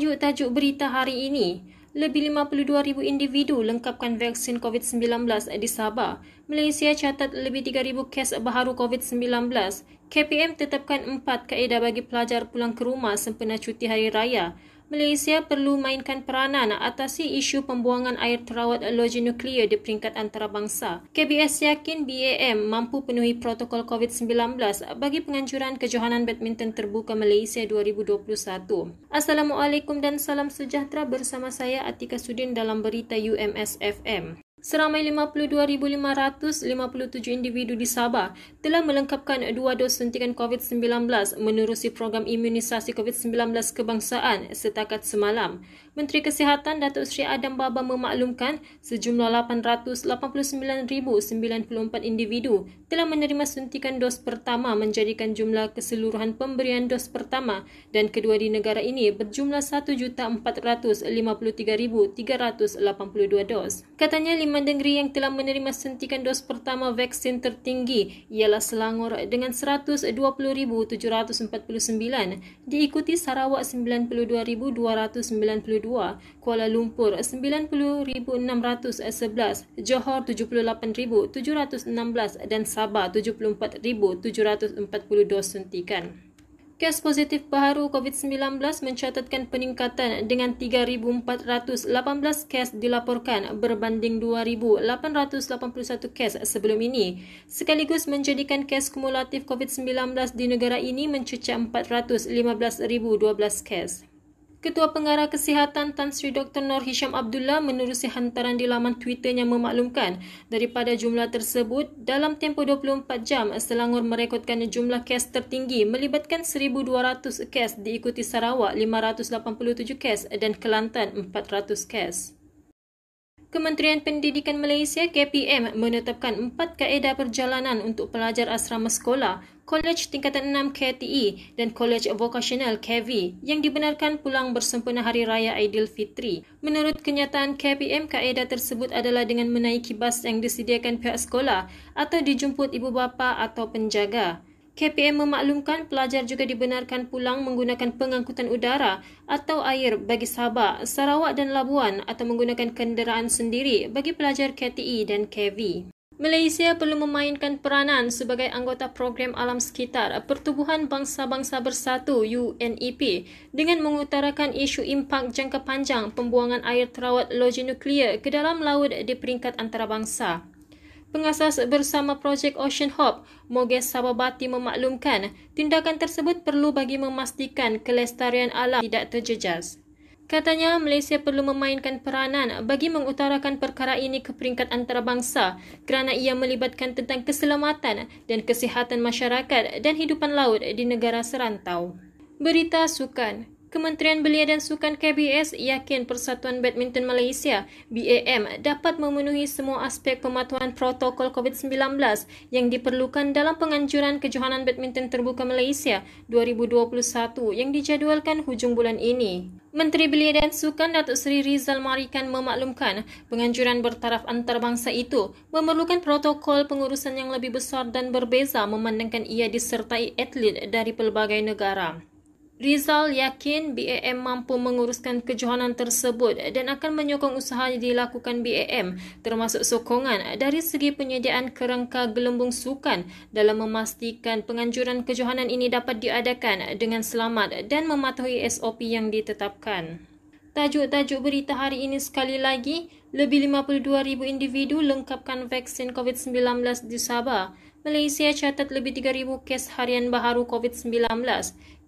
Tajuk-tajuk berita hari ini, lebih 52,000 individu lengkapkan vaksin COVID-19 di Sabah. Malaysia catat lebih 3,000 kes baharu COVID-19. KPM tetapkan empat kaedah bagi pelajar pulang ke rumah sempena cuti hari raya. Malaysia perlu mainkan peranan atasi isu pembuangan air terawat loji nuklear di peringkat antarabangsa. KBS yakin BAM mampu penuhi protokol COVID-19 bagi penganjuran kejohanan badminton terbuka Malaysia 2021. Assalamualaikum dan salam sejahtera bersama saya Atika Sudin dalam berita UMS FM. Seramai 52,557 individu di Sabah telah melengkapkan dua dos suntikan COVID-19 menerusi program imunisasi COVID-19 kebangsaan setakat semalam. Menteri Kesihatan Datuk Seri Adam Baba memaklumkan sejumlah 889,094 individu telah menerima suntikan dos pertama menjadikan jumlah keseluruhan pemberian dos pertama dan kedua di negara ini berjumlah 1,453,382 dos. Katanya lima negeri yang telah menerima suntikan dos pertama vaksin tertinggi ialah Selangor dengan 120,749, diikuti Sarawak 92,292, Kuala Lumpur 90,611, Johor 78,716 dan Sabah 74,742 suntikan. Kes positif baharu COVID-19 mencatatkan peningkatan dengan 3,418 kes dilaporkan berbanding 2,881 kes sebelum ini, sekaligus menjadikan kes kumulatif COVID-19 di negara ini mencecah 415,012 kes. Ketua Pengarah Kesihatan Tan Sri Dr. Nur Hisham Abdullah menerusi hantaran di laman Twitternya memaklumkan daripada jumlah tersebut dalam tempoh 24 jam Selangor merekodkan jumlah kes tertinggi melibatkan 1,200 kes diikuti Sarawak 587 kes dan Kelantan 400 kes. Kementerian Pendidikan Malaysia KPM menetapkan empat kaedah perjalanan untuk pelajar asrama sekolah, Kolej Tingkatan 6 KTE dan Kolej Vocational KV yang dibenarkan pulang bersempena Hari Raya Aidilfitri. Menurut kenyataan KPM, kaedah tersebut adalah dengan menaiki bas yang disediakan pihak sekolah atau dijemput ibu bapa atau penjaga. KPM memaklumkan pelajar juga dibenarkan pulang menggunakan pengangkutan udara atau air bagi Sabah, Sarawak dan Labuan atau menggunakan kenderaan sendiri bagi pelajar KTE dan KV. Malaysia perlu memainkan peranan sebagai anggota program alam sekitar Pertubuhan Bangsa-Bangsa Bersatu UNEP dengan mengutarakan isu impak jangka panjang pembuangan air terawat loji nuklear ke dalam laut di peringkat antarabangsa. Pengasas bersama projek Ocean Hope, Moges Sababati memaklumkan tindakan tersebut perlu bagi memastikan kelestarian alam tidak terjejas. Katanya Malaysia perlu memainkan peranan bagi mengutarakan perkara ini ke peringkat antarabangsa kerana ia melibatkan tentang keselamatan dan kesihatan masyarakat dan hidupan laut di negara serantau. Berita Sukan Kementerian Belia dan Sukan KBS yakin Persatuan Badminton Malaysia BAM dapat memenuhi semua aspek pematuhan protokol COVID-19 yang diperlukan dalam penganjuran kejohanan badminton terbuka Malaysia 2021 yang dijadualkan hujung bulan ini. Menteri Belia dan Sukan Datuk Seri Rizal Marikan memaklumkan penganjuran bertaraf antarabangsa itu memerlukan protokol pengurusan yang lebih besar dan berbeza memandangkan ia disertai atlet dari pelbagai negara. Rizal yakin BAM mampu menguruskan kejohanan tersebut dan akan menyokong usaha yang dilakukan BAM termasuk sokongan dari segi penyediaan kerangka gelembung sukan dalam memastikan penganjuran kejohanan ini dapat diadakan dengan selamat dan mematuhi SOP yang ditetapkan. Tajuk-tajuk berita hari ini sekali lagi, lebih 52,000 individu lengkapkan vaksin COVID-19 di Sabah. Malaysia catat lebih 3,000 kes harian baharu COVID-19.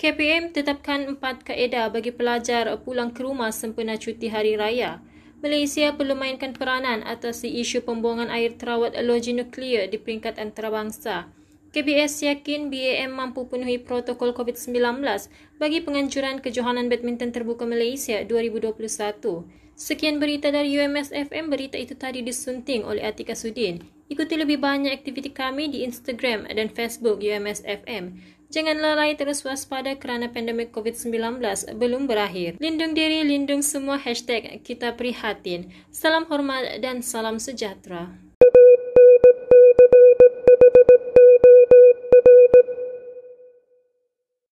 KPM tetapkan empat kaedah bagi pelajar pulang ke rumah sempena cuti hari raya. Malaysia perlu mainkan peranan atas isu pembuangan air terawat loji nuklear di peringkat antarabangsa. KBS yakin BAM mampu penuhi protokol COVID-19 bagi penganjuran kejohanan badminton terbuka Malaysia 2021. Sekian berita dari UMS FM. Berita itu tadi disunting oleh Atika Sudin. Ikuti lebih banyak aktiviti kami di Instagram dan Facebook UMS FM. Jangan lalai terus waspada kerana pandemik COVID-19 belum berakhir. Lindung diri, lindung semua hashtag kita prihatin. Salam hormat dan salam sejahtera.